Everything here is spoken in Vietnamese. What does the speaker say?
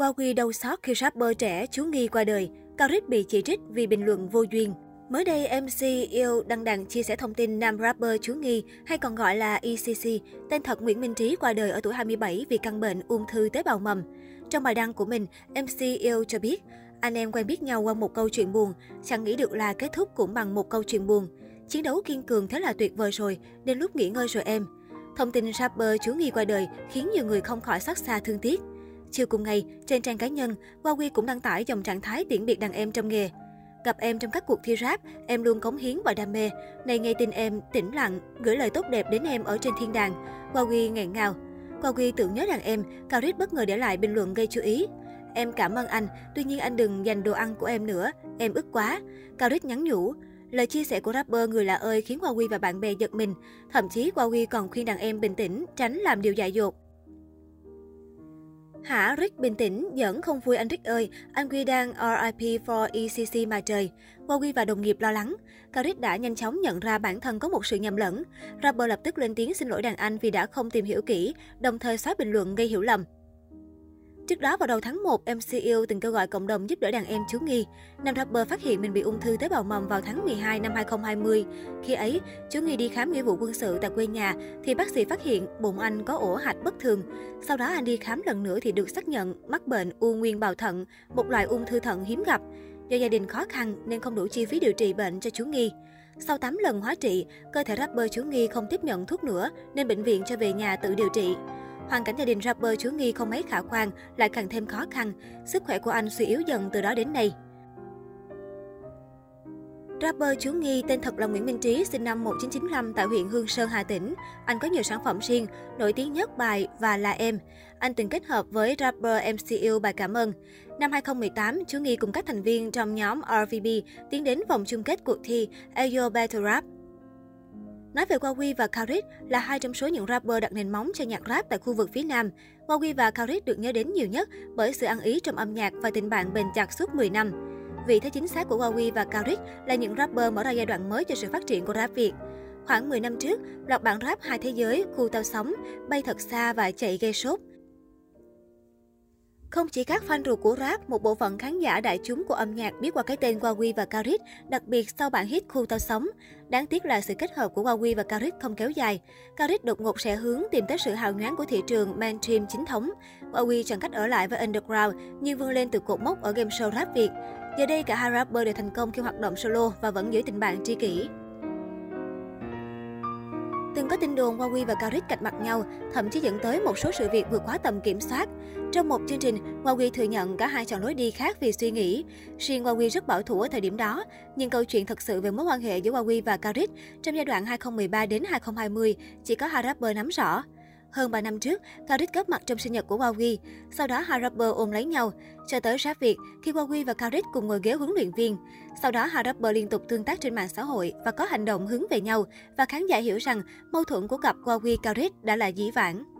Huawei đau xót khi rapper trẻ chú nghi qua đời. Karit bị chỉ trích vì bình luận vô duyên. Mới đây, MC yêu đăng đàn chia sẻ thông tin nam rapper chú nghi, hay còn gọi là ECC, tên thật Nguyễn Minh Trí qua đời ở tuổi 27 vì căn bệnh ung thư tế bào mầm. Trong bài đăng của mình, MC yêu cho biết, anh em quen biết nhau qua một câu chuyện buồn, chẳng nghĩ được là kết thúc cũng bằng một câu chuyện buồn. Chiến đấu kiên cường thế là tuyệt vời rồi, đến lúc nghỉ ngơi rồi em. Thông tin rapper chú nghi qua đời khiến nhiều người không khỏi xót xa thương tiếc. Chiều cùng ngày, trên trang cá nhân, Huawei cũng đăng tải dòng trạng thái tiễn biệt đàn em trong nghề. Gặp em trong các cuộc thi rap, em luôn cống hiến và đam mê. Này nghe tin em, tĩnh lặng, gửi lời tốt đẹp đến em ở trên thiên đàng. Huawei nghẹn ngào. Huawei tưởng nhớ đàn em, Karit bất ngờ để lại bình luận gây chú ý. Em cảm ơn anh, tuy nhiên anh đừng dành đồ ăn của em nữa, em ức quá. Karit nhắn nhủ. Lời chia sẻ của rapper người lạ ơi khiến Huawei và bạn bè giật mình. Thậm chí Huawei còn khuyên đàn em bình tĩnh, tránh làm điều dại dột. Hả Rick bình tĩnh, giỡn không vui anh Rick ơi, anh Quy đang RIP for ECC mà trời. Huawei và đồng nghiệp lo lắng. Cao Rick đã nhanh chóng nhận ra bản thân có một sự nhầm lẫn. Rapper lập tức lên tiếng xin lỗi đàn anh vì đã không tìm hiểu kỹ, đồng thời xóa bình luận gây hiểu lầm. Trước đó vào đầu tháng 1, MC yêu từng kêu gọi cộng đồng giúp đỡ đàn em chú Nghi. Nam rapper phát hiện mình bị ung thư tế bào mầm vào tháng 12 năm 2020. Khi ấy, chú Nghi đi khám nghĩa vụ quân sự tại quê nhà thì bác sĩ phát hiện bụng anh có ổ hạch bất thường. Sau đó anh đi khám lần nữa thì được xác nhận mắc bệnh u nguyên bào thận, một loại ung thư thận hiếm gặp. Do gia đình khó khăn nên không đủ chi phí điều trị bệnh cho chú Nghi. Sau 8 lần hóa trị, cơ thể rapper chú Nghi không tiếp nhận thuốc nữa nên bệnh viện cho về nhà tự điều trị. Hoàn cảnh gia đình rapper Chú Nghi không mấy khả quan, lại càng thêm khó khăn. Sức khỏe của anh suy yếu dần từ đó đến nay. Rapper Chú Nghi tên thật là Nguyễn Minh Trí, sinh năm 1995 tại huyện Hương Sơn, Hà Tĩnh. Anh có nhiều sản phẩm riêng, nổi tiếng nhất bài Và là em. Anh từng kết hợp với rapper MCU bài Cảm ơn. Năm 2018, Chú Nghi cùng các thành viên trong nhóm RVB tiến đến vòng chung kết cuộc thi Ayo Battle Rap Nói về Huawei và Khalid là hai trong số những rapper đặt nền móng cho nhạc rap tại khu vực phía Nam. Huawei và Khalid được nhớ đến nhiều nhất bởi sự ăn ý trong âm nhạc và tình bạn bền chặt suốt 10 năm. Vị thế chính xác của Huawei và Khalid là những rapper mở ra giai đoạn mới cho sự phát triển của rap Việt. Khoảng 10 năm trước, loạt bản rap hai thế giới, khu tao sóng, bay thật xa và chạy gây sốt không chỉ các fan ruột của rap, một bộ phận khán giả đại chúng của âm nhạc biết qua cái tên Huawei và Karis, đặc biệt sau bản hit Khu Tao Sống. Đáng tiếc là sự kết hợp của Huawei và Karis không kéo dài. Karis đột ngột sẽ hướng tìm tới sự hào nhoáng của thị trường mainstream chính thống. Huawei chọn cách ở lại với underground nhưng vươn lên từ cột mốc ở game show rap Việt. Giờ đây cả hai rapper đều thành công khi hoạt động solo và vẫn giữ tình bạn tri kỷ. Từng có tin đồn Huawei và Caric cạch mặt nhau, thậm chí dẫn tới một số sự việc vượt quá tầm kiểm soát. Trong một chương trình, Huawei thừa nhận cả hai chọn lối đi khác vì suy nghĩ. Riêng Huawei rất bảo thủ ở thời điểm đó, nhưng câu chuyện thật sự về mối quan hệ giữa Huawei và Caric trong giai đoạn 2013 đến 2020 chỉ có hai rapper nắm rõ. Hơn 3 năm trước, Karit góp mặt trong sinh nhật của Huawei. Sau đó hai rapper ôm lấy nhau. Cho tới rap Việt, khi Huawei và Karit cùng ngồi ghế huấn luyện viên. Sau đó hai rapper liên tục tương tác trên mạng xã hội và có hành động hướng về nhau. Và khán giả hiểu rằng mâu thuẫn của cặp Huawei Karit đã là dĩ vãng.